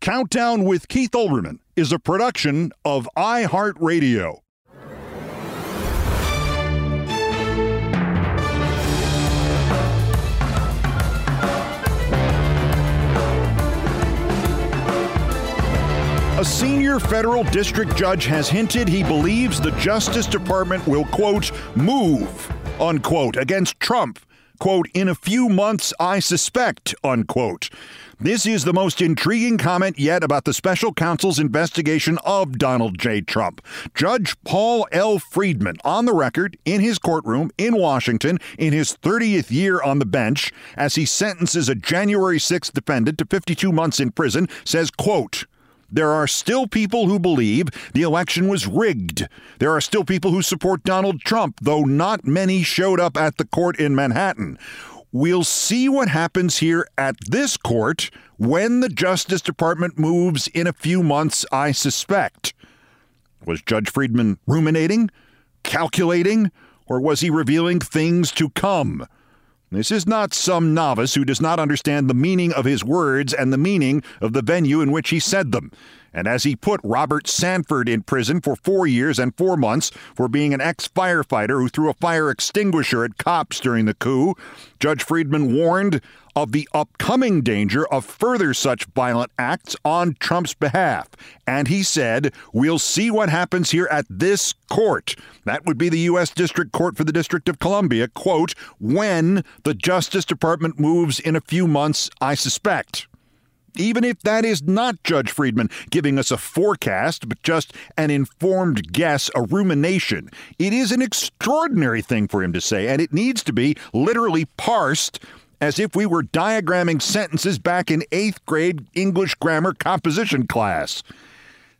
Countdown with Keith Olbermann is a production of iHeartRadio. A senior federal district judge has hinted he believes the Justice Department will, quote, move, unquote, against Trump, quote, in a few months, I suspect, unquote. This is the most intriguing comment yet about the special counsel's investigation of Donald J. Trump. Judge Paul L. Friedman, on the record in his courtroom in Washington in his 30th year on the bench, as he sentences a January 6th defendant to 52 months in prison, says, quote, there are still people who believe the election was rigged. There are still people who support Donald Trump, though not many showed up at the court in Manhattan. We'll see what happens here at this court when the Justice Department moves in a few months, I suspect. Was Judge Friedman ruminating, calculating, or was he revealing things to come? This is not some novice who does not understand the meaning of his words and the meaning of the venue in which he said them. And as he put Robert Sanford in prison for four years and four months for being an ex firefighter who threw a fire extinguisher at cops during the coup, Judge Friedman warned of the upcoming danger of further such violent acts on Trump's behalf. And he said, We'll see what happens here at this court. That would be the U.S. District Court for the District of Columbia, quote, when the Justice Department moves in a few months, I suspect even if that is not Judge Friedman giving us a forecast, but just an informed guess, a rumination. It is an extraordinary thing for him to say, and it needs to be literally parsed as if we were diagramming sentences back in eighth grade English grammar composition class.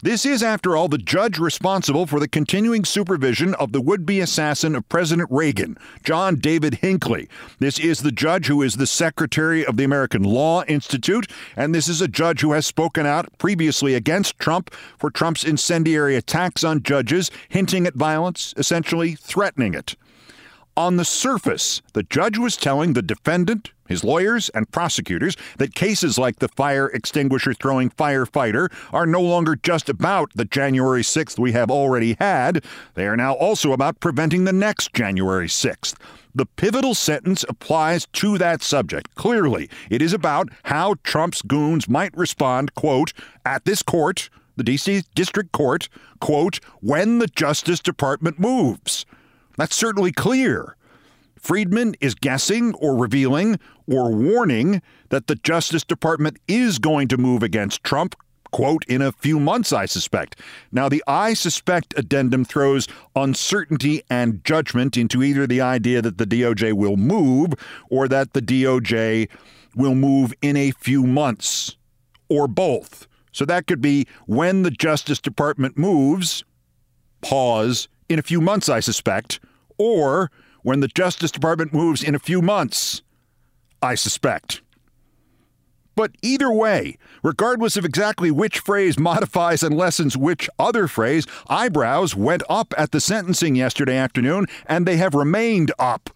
This is, after all, the judge responsible for the continuing supervision of the would be assassin of President Reagan, John David Hinckley. This is the judge who is the secretary of the American Law Institute, and this is a judge who has spoken out previously against Trump for Trump's incendiary attacks on judges, hinting at violence, essentially threatening it. On the surface, the judge was telling the defendant, his lawyers, and prosecutors that cases like the fire extinguisher throwing firefighter are no longer just about the January 6th we have already had, they are now also about preventing the next January 6th. The pivotal sentence applies to that subject. Clearly, it is about how Trump's goons might respond, quote, at this court, the D.C. District Court, quote, when the Justice Department moves. That's certainly clear. Friedman is guessing or revealing or warning that the Justice Department is going to move against Trump, quote, in a few months, I suspect. Now, the I suspect addendum throws uncertainty and judgment into either the idea that the DOJ will move or that the DOJ will move in a few months, or both. So that could be when the Justice Department moves, pause, in a few months, I suspect, or when the Justice Department moves in a few months. I suspect. But either way, regardless of exactly which phrase modifies and lessens which other phrase, eyebrows went up at the sentencing yesterday afternoon, and they have remained up.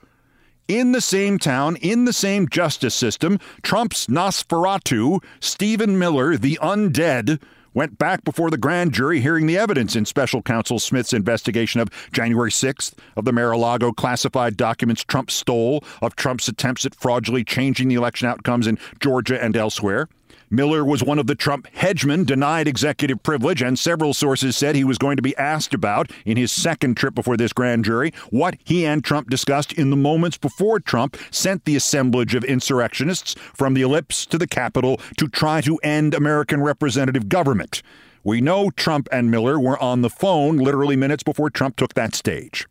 In the same town, in the same justice system, Trump's Nosferatu, Stephen Miller, the undead, went back before the grand jury hearing the evidence in special counsel Smith's investigation of January 6th, of the Mar-a-Lago classified documents Trump stole, of Trump's attempts at fraudulently changing the election outcomes in Georgia and elsewhere. Miller was one of the Trump hedgemen denied executive privilege, and several sources said he was going to be asked about in his second trip before this grand jury what he and Trump discussed in the moments before Trump sent the assemblage of insurrectionists from the ellipse to the Capitol to try to end American representative government. We know Trump and Miller were on the phone literally minutes before Trump took that stage.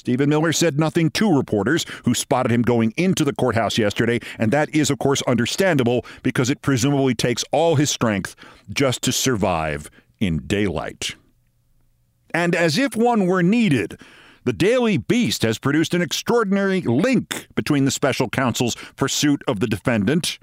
Stephen Miller said nothing to reporters who spotted him going into the courthouse yesterday, and that is, of course, understandable because it presumably takes all his strength just to survive in daylight. And as if one were needed, the Daily Beast has produced an extraordinary link between the special counsel's pursuit of the defendant,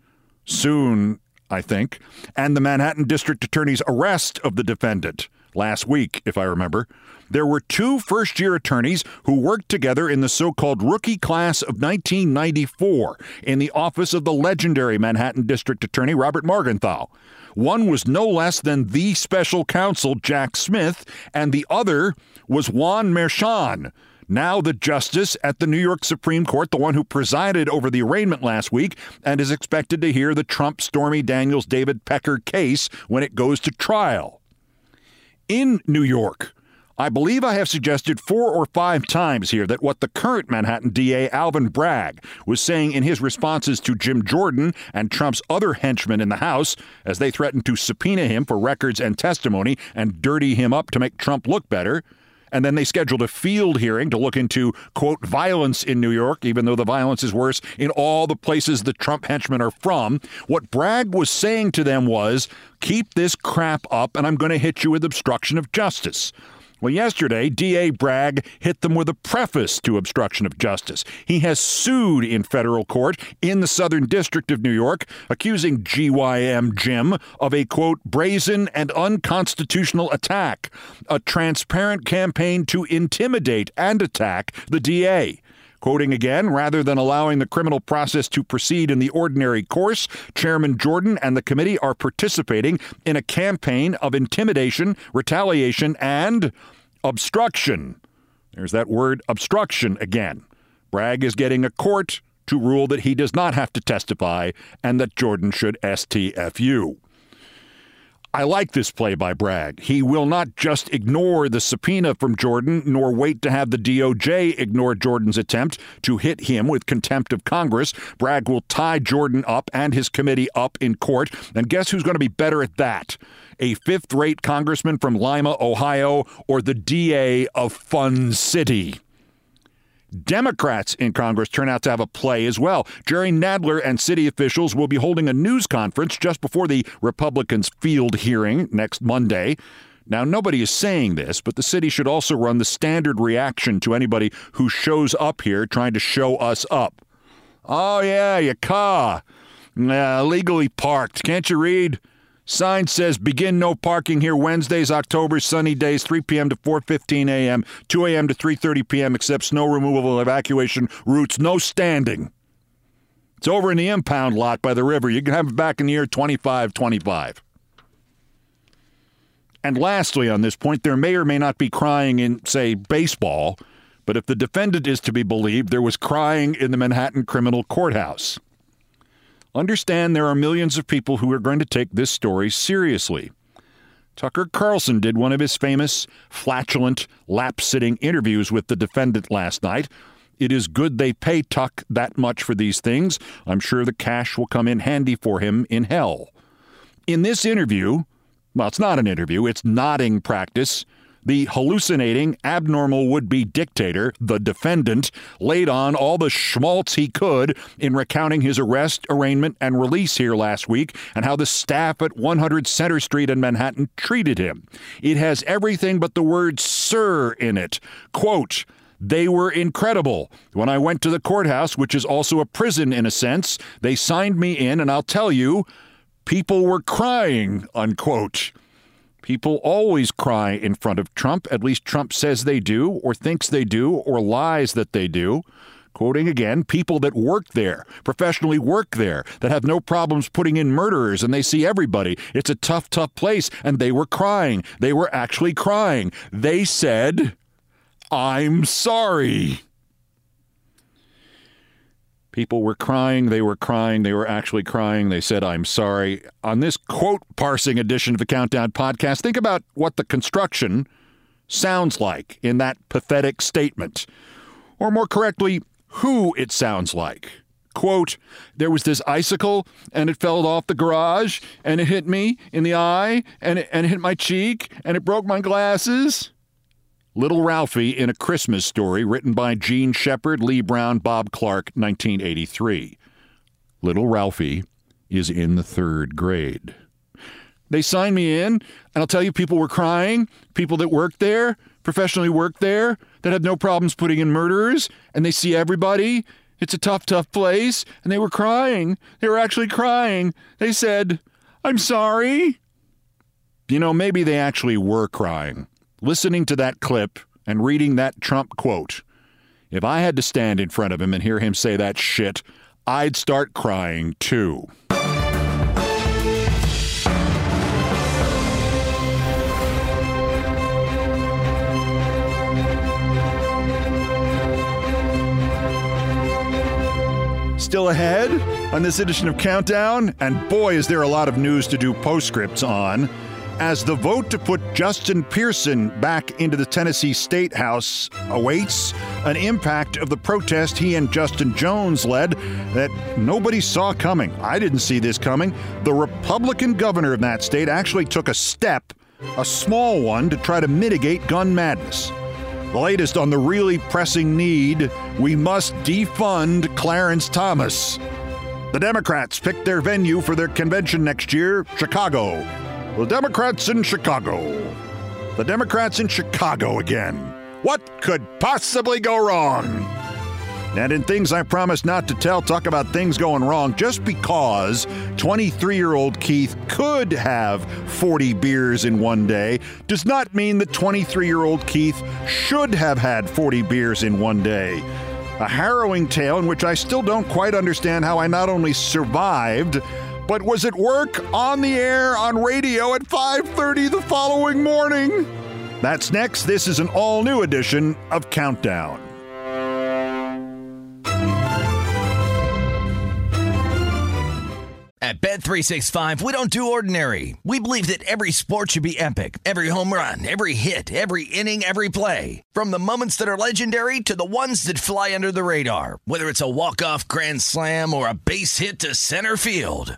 soon, I think, and the Manhattan District Attorney's arrest of the defendant last week, if I remember. There were two first year attorneys who worked together in the so called rookie class of 1994 in the office of the legendary Manhattan District Attorney Robert Morgenthau. One was no less than the special counsel Jack Smith, and the other was Juan Merchan, now the justice at the New York Supreme Court, the one who presided over the arraignment last week and is expected to hear the Trump Stormy Daniels David Pecker case when it goes to trial. In New York, I believe I have suggested four or five times here that what the current Manhattan DA, Alvin Bragg, was saying in his responses to Jim Jordan and Trump's other henchmen in the House as they threatened to subpoena him for records and testimony and dirty him up to make Trump look better. And then they scheduled a field hearing to look into, quote, violence in New York, even though the violence is worse in all the places the Trump henchmen are from. What Bragg was saying to them was, keep this crap up, and I'm going to hit you with obstruction of justice. Well, yesterday, D.A. Bragg hit them with a preface to obstruction of justice. He has sued in federal court in the Southern District of New York, accusing GYM Jim of a quote, brazen and unconstitutional attack, a transparent campaign to intimidate and attack the DA. Quoting again, rather than allowing the criminal process to proceed in the ordinary course, Chairman Jordan and the committee are participating in a campaign of intimidation, retaliation, and obstruction. There's that word obstruction again. Bragg is getting a court to rule that he does not have to testify and that Jordan should STFU. I like this play by Bragg. He will not just ignore the subpoena from Jordan, nor wait to have the DOJ ignore Jordan's attempt to hit him with contempt of Congress. Bragg will tie Jordan up and his committee up in court. And guess who's going to be better at that? A fifth rate congressman from Lima, Ohio, or the DA of Fun City? Democrats in Congress turn out to have a play as well. Jerry Nadler and city officials will be holding a news conference just before the Republicans' field hearing next Monday. Now, nobody is saying this, but the city should also run the standard reaction to anybody who shows up here trying to show us up. Oh, yeah, your car. Uh, legally parked. Can't you read? Sign says begin no parking here Wednesdays, October, sunny days, 3 p.m. to 4:15 a.m., 2 a.m. to 3:30 p.m. except snow removal evacuation routes, no standing. It's over in the impound lot by the river. You can have it back in the year 2525. And lastly, on this point, there may or may not be crying in, say, baseball, but if the defendant is to be believed, there was crying in the Manhattan criminal courthouse. Understand there are millions of people who are going to take this story seriously. Tucker Carlson did one of his famous, flatulent, lap sitting interviews with the defendant last night. It is good they pay Tuck that much for these things. I'm sure the cash will come in handy for him in hell. In this interview, well, it's not an interview, it's nodding practice. The hallucinating, abnormal would be dictator, the defendant, laid on all the schmaltz he could in recounting his arrest, arraignment, and release here last week and how the staff at 100 Center Street in Manhattan treated him. It has everything but the word sir in it. Quote, They were incredible. When I went to the courthouse, which is also a prison in a sense, they signed me in, and I'll tell you, people were crying, unquote. People always cry in front of Trump. At least Trump says they do, or thinks they do, or lies that they do. Quoting again, people that work there, professionally work there, that have no problems putting in murderers, and they see everybody. It's a tough, tough place. And they were crying. They were actually crying. They said, I'm sorry. People were crying, they were crying, they were actually crying. They said, I'm sorry. On this quote parsing edition of the Countdown podcast, think about what the construction sounds like in that pathetic statement. Or more correctly, who it sounds like. Quote, there was this icicle and it fell off the garage and it hit me in the eye and it, and it hit my cheek and it broke my glasses. Little Ralphie in a Christmas Story, written by Jean Shepherd, Leigh Brown, Bob Clark, 1983. Little Ralphie is in the third grade. They signed me in, and I'll tell you, people were crying. People that worked there, professionally worked there, that had no problems putting in murderers, and they see everybody. It's a tough, tough place. And they were crying. They were actually crying. They said, I'm sorry. You know, maybe they actually were crying listening to that clip and reading that Trump quote, if I had to stand in front of him and hear him say that shit, I'd start crying too. Still ahead on this edition of Countdown, and boy, is there a lot of news to do postscripts on as the vote to put Justin Pearson back into the Tennessee State House awaits, an impact of the protest he and Justin Jones led that nobody saw coming. I didn't see this coming. The Republican governor of that state actually took a step, a small one, to try to mitigate gun madness. The latest on the really pressing need we must defund Clarence Thomas. The Democrats picked their venue for their convention next year, Chicago. The Democrats in Chicago. The Democrats in Chicago again. What could possibly go wrong? And in things I promise not to tell, talk about things going wrong just because 23 year old Keith could have 40 beers in one day does not mean that 23 year old Keith should have had 40 beers in one day. A harrowing tale in which I still don't quite understand how I not only survived, but was at work on the air on radio at 5:30 the following morning. That's next. This is an all-new edition of Countdown. At Bet365, we don't do ordinary. We believe that every sport should be epic. Every home run, every hit, every inning, every play. From the moments that are legendary to the ones that fly under the radar. Whether it's a walk-off grand slam or a base hit to center field.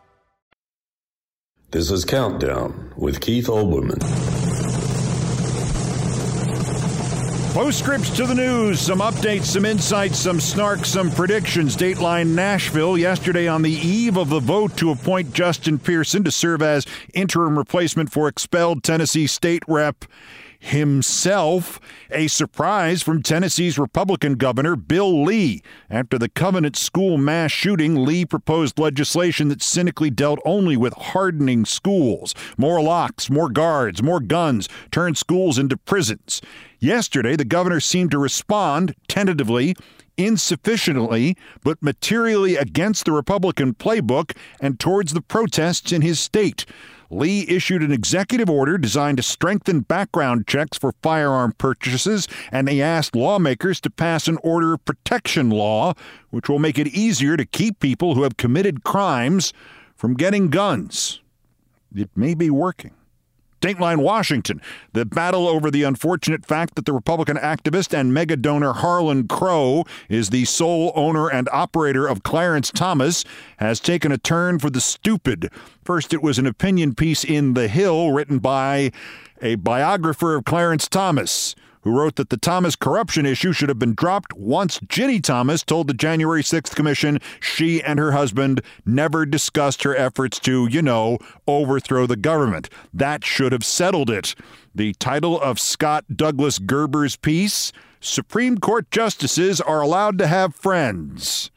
This is Countdown with Keith Olbermann. Postscripts to the news, some updates, some insights, some snark, some predictions. Dateline Nashville yesterday on the eve of the vote to appoint Justin Pearson to serve as interim replacement for expelled Tennessee State Rep himself. A surprise from Tennessee's Republican Governor Bill Lee. After the Covenant School mass shooting, Lee proposed legislation that cynically dealt only with hardening schools. More locks, more guards, more guns, turned schools into prisons. Yesterday, the governor seemed to respond tentatively insufficiently, but materially against the Republican playbook and towards the protests in his state. Lee issued an executive order designed to strengthen background checks for firearm purchases, and he asked lawmakers to pass an order of protection law, which will make it easier to keep people who have committed crimes from getting guns. It may be working. Dateline Washington, the battle over the unfortunate fact that the Republican activist and mega donor Harlan Crow is the sole owner and operator of Clarence Thomas has taken a turn for the stupid. First, it was an opinion piece in The Hill written by a biographer of Clarence Thomas who wrote that the Thomas corruption issue should have been dropped once Ginny Thomas told the January 6th Commission she and her husband never discussed her efforts to, you know, overthrow the government. That should have settled it. The title of Scott Douglas Gerber's piece Supreme Court justices are allowed to have friends.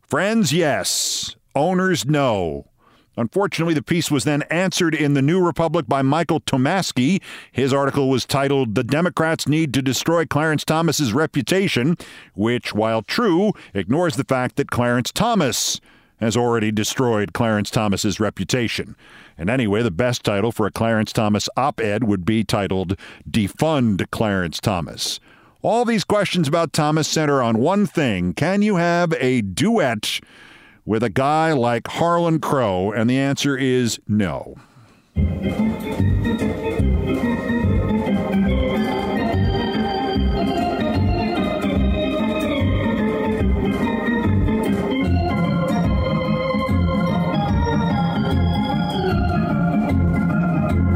Friends, yes. Owners, no. Unfortunately, the piece was then answered in the New Republic by Michael Tomasky. His article was titled The Democrats Need to Destroy Clarence Thomas's Reputation, which, while true, ignores the fact that Clarence Thomas has already destroyed Clarence Thomas's reputation. And anyway, the best title for a Clarence Thomas op-ed would be titled Defund Clarence Thomas. All these questions about Thomas center on one thing. Can you have a duet with a guy like Harlan Crow? And the answer is no.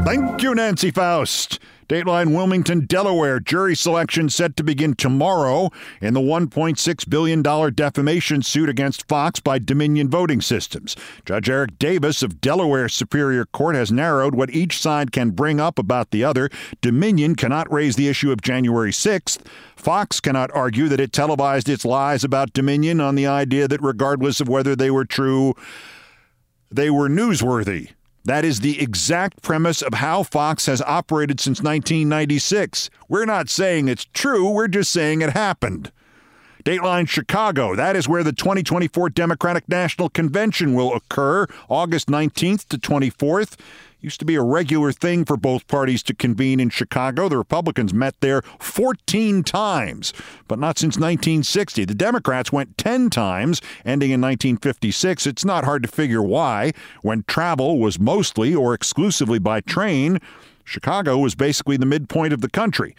Thank you, Nancy Faust. Dateline Wilmington, Delaware. Jury selection set to begin tomorrow in the $1.6 billion defamation suit against Fox by Dominion Voting Systems. Judge Eric Davis of Delaware Superior Court has narrowed what each side can bring up about the other. Dominion cannot raise the issue of January 6th. Fox cannot argue that it televised its lies about Dominion on the idea that, regardless of whether they were true, they were newsworthy. That is the exact premise of how Fox has operated since 1996. We're not saying it's true, we're just saying it happened. Dateline Chicago, that is where the 2024 Democratic National Convention will occur, August 19th to 24th. Used to be a regular thing for both parties to convene in Chicago. The Republicans met there 14 times, but not since 1960. The Democrats went 10 times, ending in 1956. It's not hard to figure why. When travel was mostly or exclusively by train, Chicago was basically the midpoint of the country.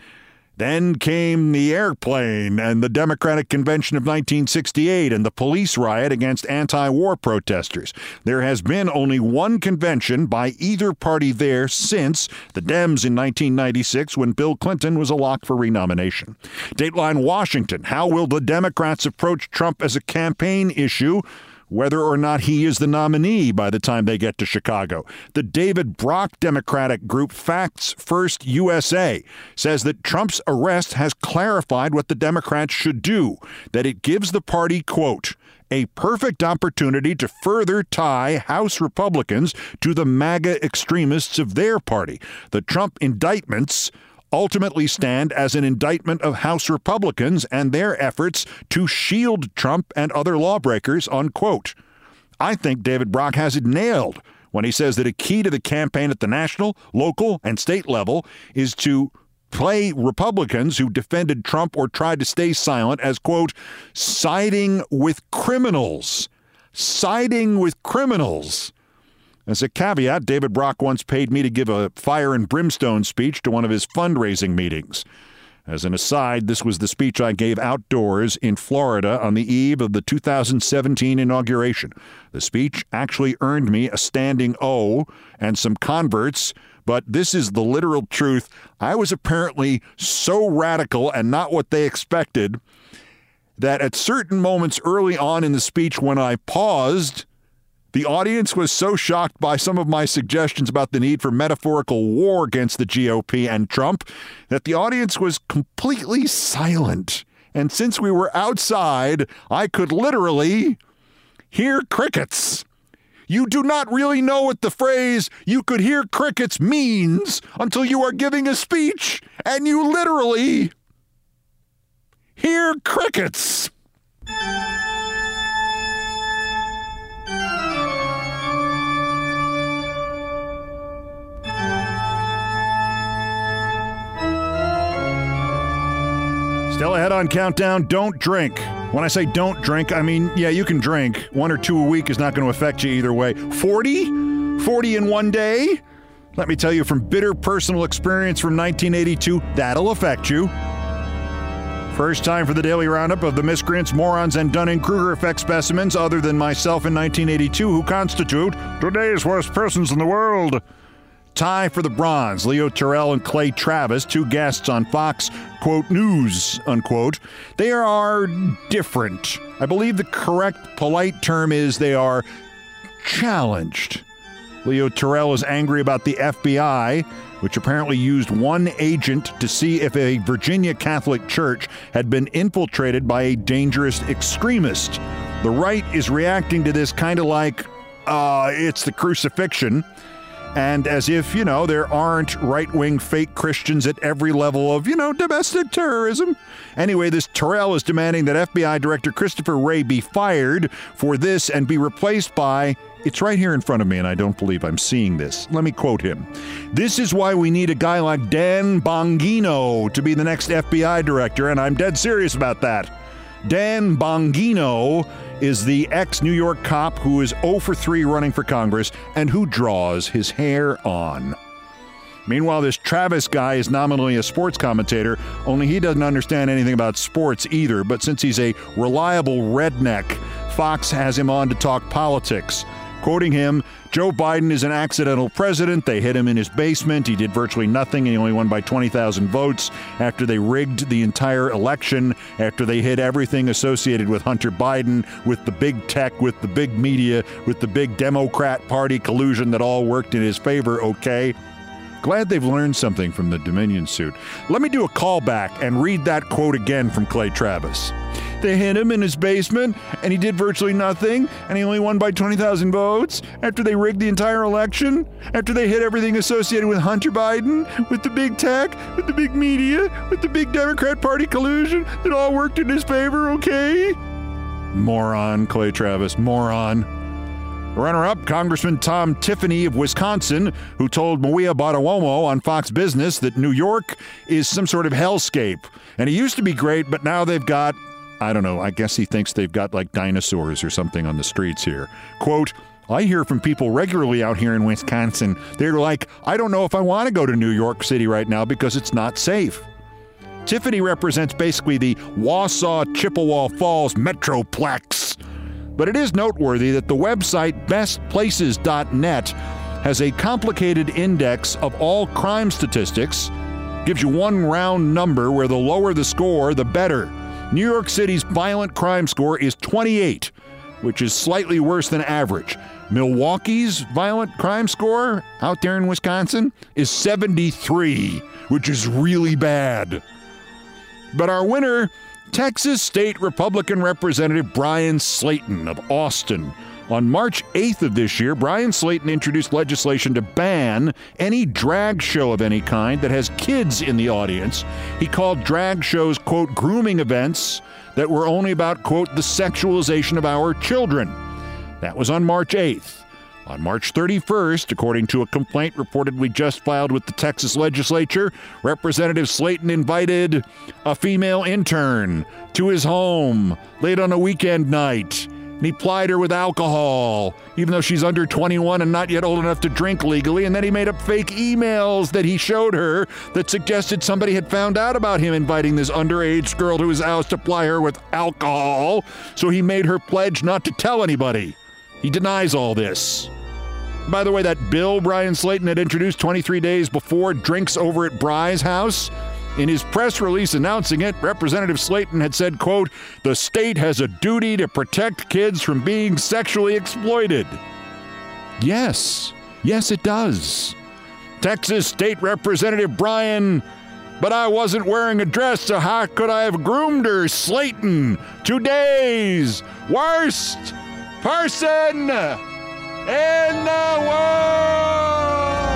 Then came the airplane and the Democratic Convention of 1968 and the police riot against anti war protesters. There has been only one convention by either party there since the Dems in 1996 when Bill Clinton was a lock for renomination. Dateline Washington How will the Democrats approach Trump as a campaign issue? Whether or not he is the nominee by the time they get to Chicago. The David Brock Democratic group Facts First USA says that Trump's arrest has clarified what the Democrats should do, that it gives the party, quote, a perfect opportunity to further tie House Republicans to the MAGA extremists of their party. The Trump indictments ultimately stand as an indictment of House Republicans and their efforts to shield Trump and other lawbreakers, unquote. I think David Brock has it nailed when he says that a key to the campaign at the national, local, and state level is to play Republicans who defended Trump or tried to stay silent as, quote, siding with criminals. Siding with criminals. As a caveat, David Brock once paid me to give a fire and brimstone speech to one of his fundraising meetings. As an aside, this was the speech I gave outdoors in Florida on the eve of the 2017 inauguration. The speech actually earned me a standing O and some converts, but this is the literal truth. I was apparently so radical and not what they expected that at certain moments early on in the speech, when I paused, The audience was so shocked by some of my suggestions about the need for metaphorical war against the GOP and Trump that the audience was completely silent. And since we were outside, I could literally hear crickets. You do not really know what the phrase you could hear crickets means until you are giving a speech and you literally hear crickets. Still ahead on Countdown, don't drink. When I say don't drink, I mean, yeah, you can drink. One or two a week is not going to affect you either way. 40? 40 in one day? Let me tell you from bitter personal experience from 1982, that'll affect you. First time for the daily roundup of the miscreants, morons, and Dunning Kruger effect specimens, other than myself in 1982, who constitute today's worst persons in the world. Tie for the bronze. Leo Terrell and Clay Travis, two guests on Fox, quote, news, unquote. They are different. I believe the correct polite term is they are challenged. Leo Terrell is angry about the FBI, which apparently used one agent to see if a Virginia Catholic church had been infiltrated by a dangerous extremist. The right is reacting to this kind of like, uh, it's the crucifixion. And as if, you know, there aren't right wing fake Christians at every level of, you know, domestic terrorism. Anyway, this Terrell is demanding that FBI Director Christopher Wray be fired for this and be replaced by. It's right here in front of me, and I don't believe I'm seeing this. Let me quote him. This is why we need a guy like Dan Bongino to be the next FBI director, and I'm dead serious about that. Dan Bongino is the ex New York cop who is 0 for 3 running for Congress and who draws his hair on. Meanwhile, this Travis guy is nominally a sports commentator, only he doesn't understand anything about sports either. But since he's a reliable redneck, Fox has him on to talk politics. Quoting him, Joe Biden is an accidental president. They hit him in his basement. He did virtually nothing. He only won by 20,000 votes after they rigged the entire election, after they hit everything associated with Hunter Biden, with the big tech, with the big media, with the big Democrat Party collusion that all worked in his favor, okay? Glad they've learned something from the Dominion suit. Let me do a callback and read that quote again from Clay Travis. They hit him in his basement, and he did virtually nothing, and he only won by 20,000 votes after they rigged the entire election, after they hit everything associated with Hunter Biden, with the big tech, with the big media, with the big Democrat Party collusion that all worked in his favor, okay? Moron, Clay Travis, moron. Runner up, Congressman Tom Tiffany of Wisconsin, who told Maria Bartiromo on Fox Business that New York is some sort of hellscape. And it used to be great, but now they've got I don't know, I guess he thinks they've got like dinosaurs or something on the streets here. Quote, I hear from people regularly out here in Wisconsin. They're like, I don't know if I want to go to New York City right now because it's not safe. Tiffany represents basically the Wausau Chippewa Falls Metroplex. But it is noteworthy that the website bestplaces.net has a complicated index of all crime statistics, gives you one round number where the lower the score, the better. New York City's violent crime score is 28, which is slightly worse than average. Milwaukee's violent crime score out there in Wisconsin is 73, which is really bad. But our winner, Texas State Republican Representative Bryan Slaton of Austin, on March 8th of this year, Bryan Slaton introduced legislation to ban any drag show of any kind that has kids in the audience. He called drag shows, quote, grooming events that were only about, quote, the sexualization of our children. That was on March 8th. On March 31st, according to a complaint reportedly just filed with the Texas legislature, Representative Slaton invited a female intern to his home late on a weekend night and he plied her with alcohol, even though she's under 21 and not yet old enough to drink legally. And then he made up fake emails that he showed her that suggested somebody had found out about him inviting this underage girl to his house to ply her with alcohol. So he made her pledge not to tell anybody. He denies all this. By the way, that bill Bryan Slaton had introduced 23 days before drinks over at Bry's house In his press release announcing it, Representative Slaton had said, quote, "The state has a duty to protect kids from being sexually exploited." Yes. Yes, it does. Texas State Representative Bryan but I wasn't wearing a dress, so how could I have groomed her? Slaton, today's worst person in the world.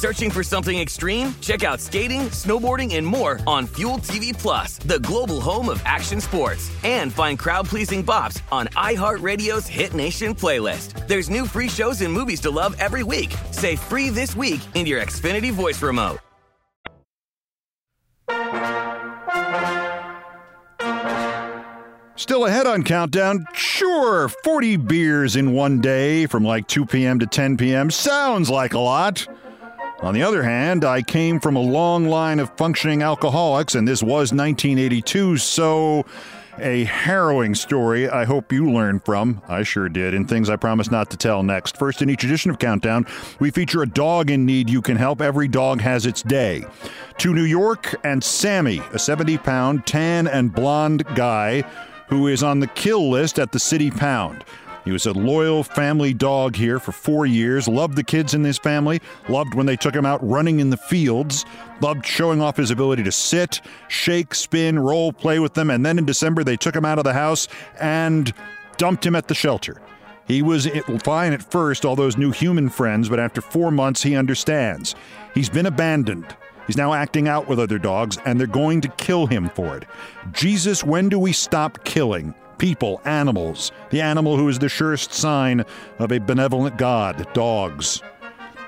Searching for something extreme? Check out skating, snowboarding, and more on Fuel TV Plus, the global home of action sports. And find crowd-pleasing bops on iHeartRadio's Hit Nation playlist. There's new free shows and movies to love every week. Say free this week in your Xfinity voice remote. Still ahead on Countdown? Sure, 40 beers in one day from like 2 p.m. to 10 p.m. sounds like a lot. On the other hand, I came from a long line of functioning alcoholics, and this was 1982, so a harrowing story I hope you learned from. I sure did, and things I promise not to tell next. First, in each edition of Countdown, we feature a dog in need you can help. Every dog has its day. To New York and Sammy, a 70 pound, tan and blonde guy who is on the kill list at the city pound. He was a loyal family dog here for four years, loved the kids in his family, loved when they took him out running in the fields, loved showing off his ability to sit, shake, spin, roll, play with them, and then in December they took him out of the house and dumped him at the shelter. He was fine at first, all those new human friends, but after four months he understands. He's been abandoned. He's now acting out with other dogs, and they're going to kill him for it. Jesus, when do we stop killing? People, animals, the animal who is the surest sign of a benevolent God, dogs.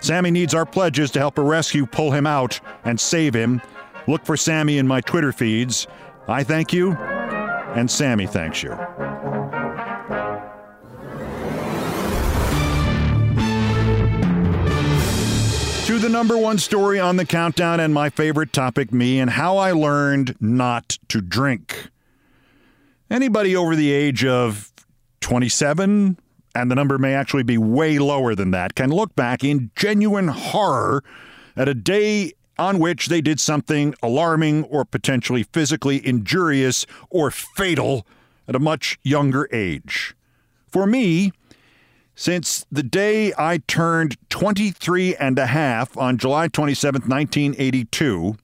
Sammy needs our pledges to help a rescue pull him out and save him. Look for Sammy in my Twitter feeds. I thank you, and Sammy thanks you. To the number one story on the countdown and my favorite topic, me and how I learned not to drink. Anybody over the age of 27, and the number may actually be way lower than that, can look back in genuine horror at a day on which they did something alarming or potentially physically injurious or fatal at a much younger age. For me, since the day I turned 23 and a half on July 27, 1982,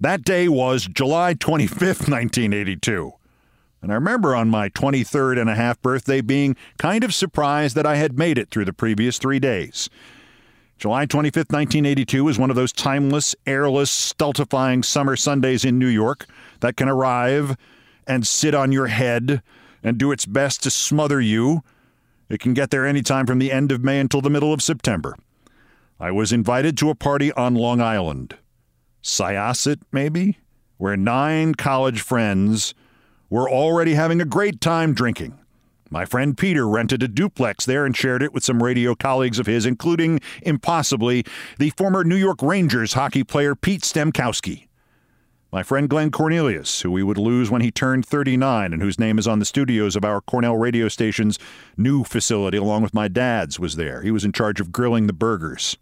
that day was July 25th, 1982. And I remember on my 23rd and a half birthday being kind of surprised that I had made it through the previous three days. July 25th, 1982 is one of those timeless, airless, stultifying summer Sundays in New York that can arrive and sit on your head and do its best to smother you. It can get there anytime from the end of May until the middle of September. I was invited to a party on Long Island. Syosset, maybe? Where nine college friends were already having a great time drinking. My friend Peter rented a duplex there and shared it with some radio colleagues of his, including, impossibly, the former New York Rangers hockey player Pete Stemkowski. My friend Glenn Cornelius, who we would lose when he turned 39 and whose name is on the studios of our Cornell radio station's new facility, along with my dad's, was there. He was in charge of grilling the burgers.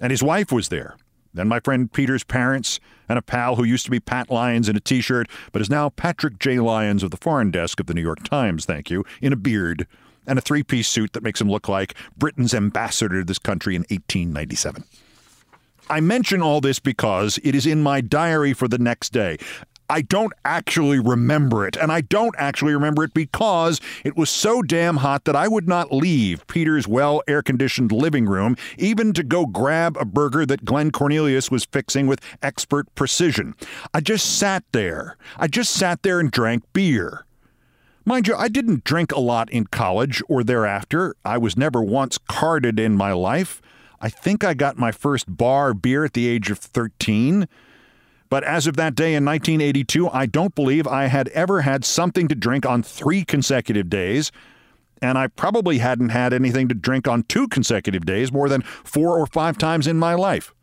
And his wife was there. Then my friend Peter's parents and a pal who used to be Pat Lyons in a t shirt, but is now Patrick J. Lyons of the foreign desk of the New York Times, thank you, in a beard and a three piece suit that makes him look like Britain's ambassador to this country in 1897. I mention all this because it is in my diary for the next day. I don't actually remember it, and I don't actually remember it because it was so damn hot that I would not leave Peter's well air conditioned living room even to go grab a burger that Glenn Cornelius was fixing with expert precision. I just sat there. I just sat there and drank beer. Mind you, I didn't drink a lot in college or thereafter. I was never once carded in my life. I think I got my first bar beer at the age of 13. But as of that day in 1982, I don't believe I had ever had something to drink on three consecutive days. And I probably hadn't had anything to drink on two consecutive days more than four or five times in my life.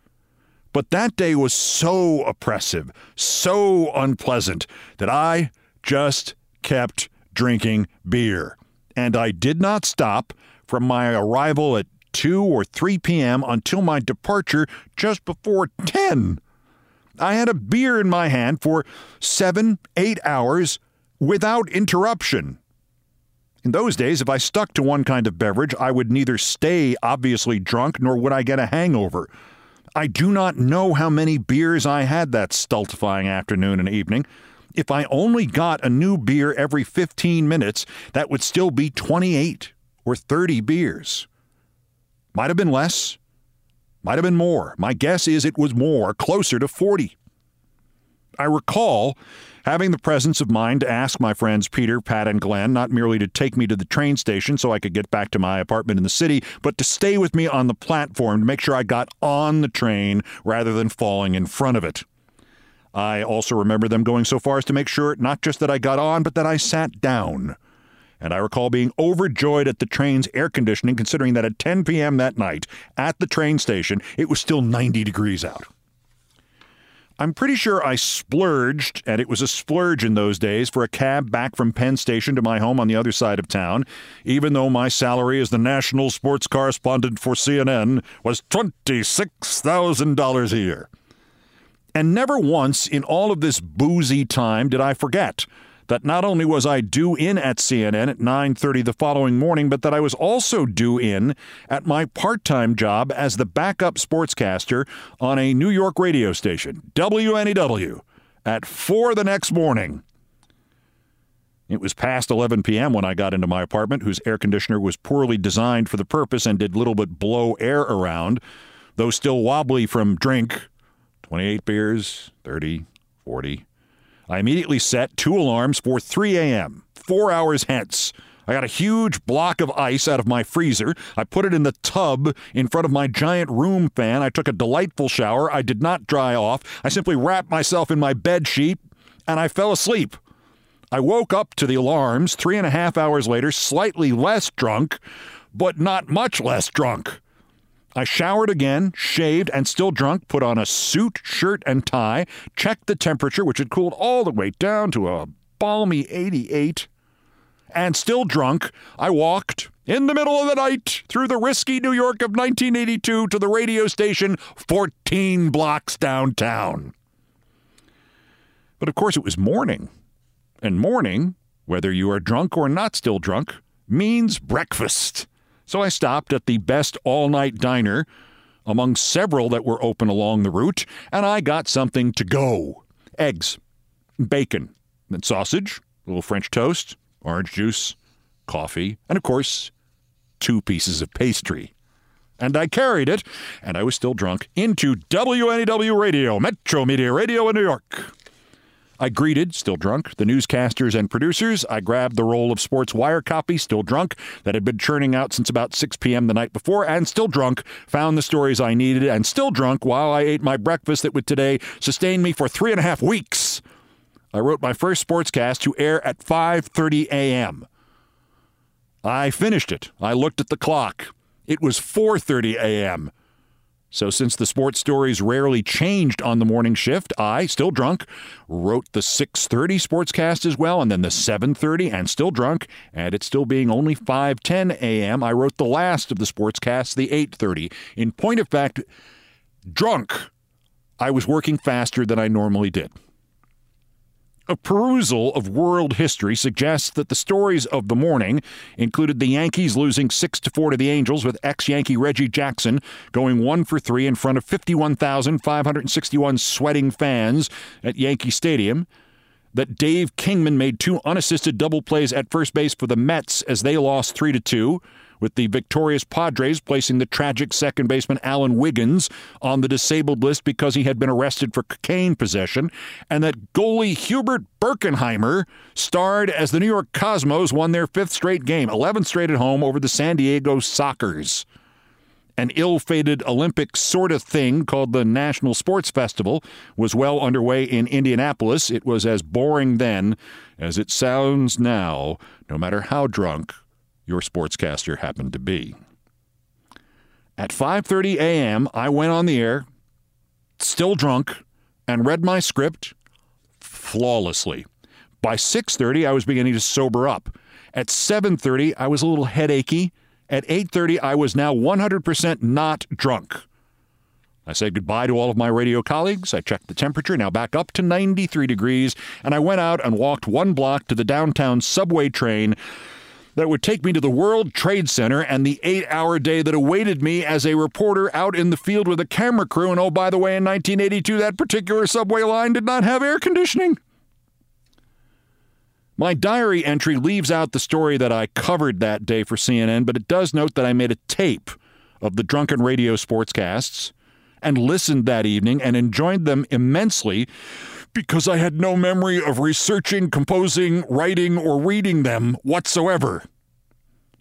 But that day was so oppressive, so unpleasant, that I just kept drinking beer. And I did not stop from my arrival at 2 or 3 p.m. until my departure just before 10. I had a beer in my hand for seven, eight hours without interruption. In those days, if I stuck to one kind of beverage, I would neither stay obviously drunk nor would I get a hangover. I do not know how many beers I had that stultifying afternoon and evening. If I only got a new beer every 15 minutes, that would still be 28 or 30 beers. Might have been less, might have been more. My guess is it was more, closer to 40. I recall having the presence of mind to ask my friends Peter, Pat, and Glenn not merely to take me to the train station so I could get back to my apartment in the city, but to stay with me on the platform to make sure I got on the train rather than falling in front of it. I also remember them going so far as to make sure not just that I got on, but that I sat down and I recall being overjoyed at the train's air conditioning, considering that at 10 p.m. that night at the train station, it was still 90 degrees out. I'm pretty sure I splurged, and it was a splurge in those days, for a cab back from Penn Station to my home on the other side of town, even though my salary as the national sports correspondent for CNN was $26,000 a year. And never once in all of this boozy time did I forget that not only was I due in at CNN at 9:30 the following morning, but that I was also due in at my part-time job as the backup sportscaster on a New York radio station, WNEW, at 4 the next morning. It was past 11 p.m. when I got into my apartment, whose air conditioner was poorly designed for the purpose and did little but blow air around, though still wobbly from drink. 28 beers, 30, 40, I immediately set two alarms for 3 a.m., four hours hence. I got a huge block of ice out of my freezer. I put it in the tub in front of my giant room fan. I took a delightful shower. I did not dry off. I simply wrapped myself in my bed sheet and I fell asleep. I woke up to the alarms three and a half hours later, slightly less drunk, but not much less drunk. I showered again, shaved, and still drunk, put on a suit, shirt, and tie, checked the temperature, which had cooled all the way down to a balmy 88. And still drunk, I walked in the middle of the night through the risky New York of 1982 to the radio station 14 blocks downtown. But of course, it was morning. And morning, whether you are drunk or not still drunk, means breakfast. So I stopped at the best all night diner among several that were open along the route, and I got something to go eggs, bacon, and sausage, a little French toast, orange juice, coffee, and of course, two pieces of pastry. And I carried it, and I was still drunk, into WNEW Radio, Metro Media Radio in New York. I greeted, still drunk, the newscasters and producers. I grabbed the roll of Sports Wire copy, still drunk, that had been churning out since about 6 p.m. the night before, and still drunk, found the stories I needed, and still drunk while I ate my breakfast that would today sustain me for three and a half weeks. I wrote my first sportscast to air at 5:30 a.m. I finished it. I looked at the clock. It was 4:30 a.m. So since the sports stories rarely changed on the morning shift, I, still drunk, wrote the 6:30 sportscast as well and then the 7:30 and still drunk, and it's still being only 5:10 a.m. I wrote the last of the sportscasts, the 8:30. In point of fact, drunk, I was working faster than I normally did. A perusal of world history suggests that the stories of the morning included the Yankees losing 6 to 4 to the Angels with ex-Yankee Reggie Jackson going 1 for 3 in front of 51,561 sweating fans at Yankee Stadium. That Dave Kingman made two unassisted double plays at first base for the Mets as they lost 3 to 2 with the victorious Padres placing the tragic second baseman Alan Wiggins on the disabled list because he had been arrested for cocaine possession, and that goalie Hubert Birkenmeier starred as the New York Cosmos won their fifth straight game, 11th straight at home over the San Diego Sockers. An ill fated Olympic sort of thing called the National Sports Festival was well underway in Indianapolis. It was as boring then as it sounds now, no matter how drunk your sportscaster happened to be. At 5:30 a.m., I went on the air, still drunk, and read my script flawlessly. By 6:30, I was beginning to sober up. At 7:30, I was a little headachy. At 8:30, I was now 100% not drunk. I said goodbye to all of my radio colleagues. I checked the temperature, now back up to 93 degrees, and I went out and walked one block to the downtown subway train that would take me to the World Trade Center and the eight hour day that awaited me as a reporter out in the field with a camera crew. And oh, by the way, in 1982, that particular subway line did not have air conditioning. My diary entry leaves out the story that I covered that day for CNN, but it does note that I made a tape of the drunken radio sportscasts and listened that evening and enjoyed them immensely because I had no memory of researching, composing, writing, or reading them whatsoever.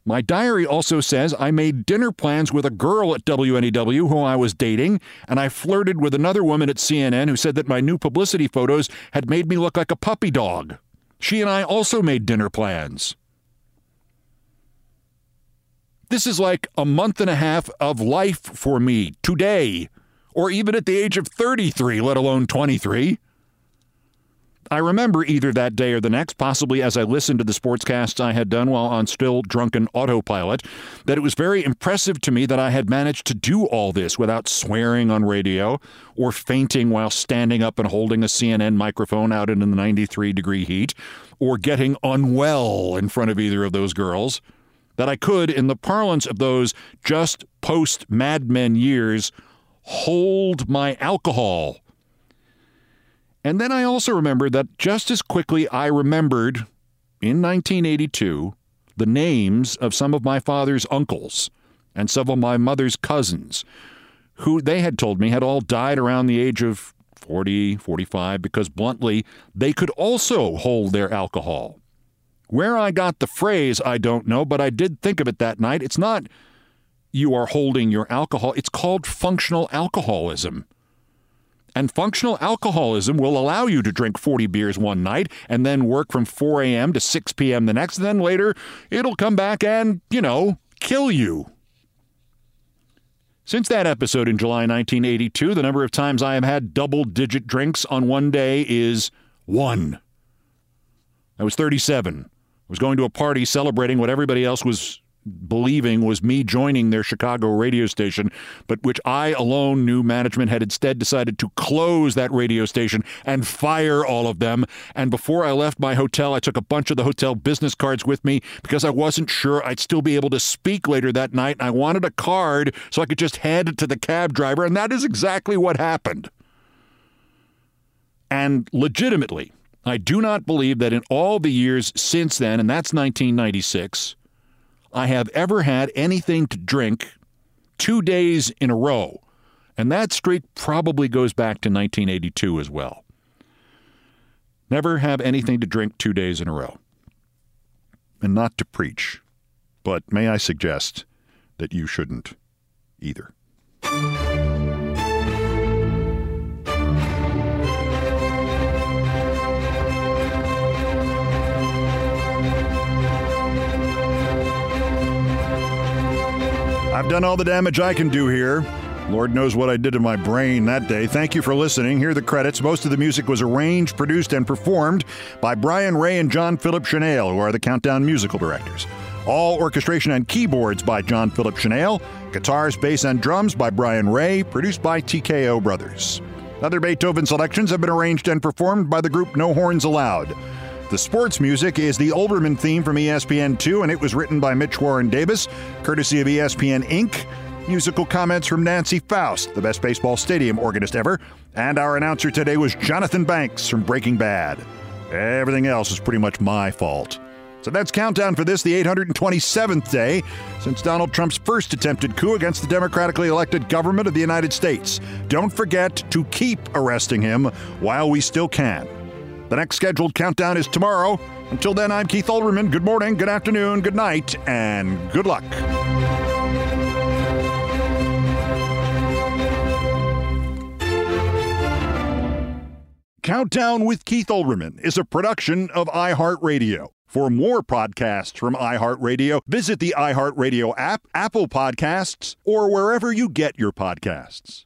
My diary also says I made dinner plans with a girl at WNEW who I was dating, and I flirted with another woman at CNN who said that my new publicity photos had made me look like a puppy dog. She and I also made dinner plans. This is like a month and a half of life for me today, or even at the age of 33, let alone 23. I remember either that day or the next, possibly as I listened to the sportscasts I had done while on still drunken autopilot, that it was very impressive to me that I had managed to do all this without swearing on radio or fainting while standing up and holding a CNN microphone out in the 93 degree heat or getting unwell in front of either of those girls. That I could, in the parlance of those just post Mad Men years, hold my alcohol and then I also remembered that just as quickly I remembered in 1982 the names of some of my father's uncles and some of my mother's cousins, who they had told me had all died around the age of 40, 45, because bluntly, they could also hold their alcohol. Where I got the phrase, I don't know, but I did think of it that night. It's not you are holding your alcohol, it's called functional alcoholism. And functional alcoholism will allow you to drink 40 beers one night and then work from 4 a.m. to 6 p.m. the next. And then later, it'll come back and, you know, kill you. Since that episode in July 1982, the number of times I have had double digit drinks on one day is one. I was 37. I was going to a party celebrating what everybody else was believing was me joining their Chicago radio station, but which I alone knew management had instead decided to close that radio station and fire all of them. And before I left my hotel, I took a bunch of the hotel business cards with me because I wasn't sure I'd still be able to speak later that night. I wanted a card so I could just hand it to the cab driver. And that is exactly what happened. And legitimately, I do not believe that in all the years since then, and that's 1996, I have ever had anything to drink two days in a row. And that streak probably goes back to 1982 as well. Never have anything to drink two days in a row. And not to preach, but may I suggest that you shouldn't either. I've done all the damage I can do here. Lord knows what I did to my brain that day. Thank you for listening. Here are the credits. Most of the music was arranged, produced, and performed by Brian Ray and John Philip Shenale, who are the Countdown musical directors. All orchestration and keyboards by John Philip Shenale. Guitars, bass, and drums by Brian Ray, produced by TKO Brothers. Other Beethoven selections have been arranged and performed by the group No Horns Allowed. The sports music is the Olbermann theme from ESPN2, and it was written by Mitch Warren Davis, courtesy of ESPN Inc. Musical comments from Nancy Faust, the best baseball stadium organist ever. And our announcer today was Jonathan Banks from Breaking Bad. Everything else is pretty much my fault. So that's countdown for this, the 827th day since Donald Trump's first attempted coup against the democratically elected government of the United States. Don't forget to keep arresting him while we still can. The next scheduled countdown is tomorrow. Until then, I'm Keith Olbermann. Good morning, good afternoon, good night, and good luck. Countdown with Keith Olbermann is a production of iHeartRadio. For more podcasts from iHeartRadio, visit the iHeartRadio app, Apple Podcasts, or wherever you get your podcasts.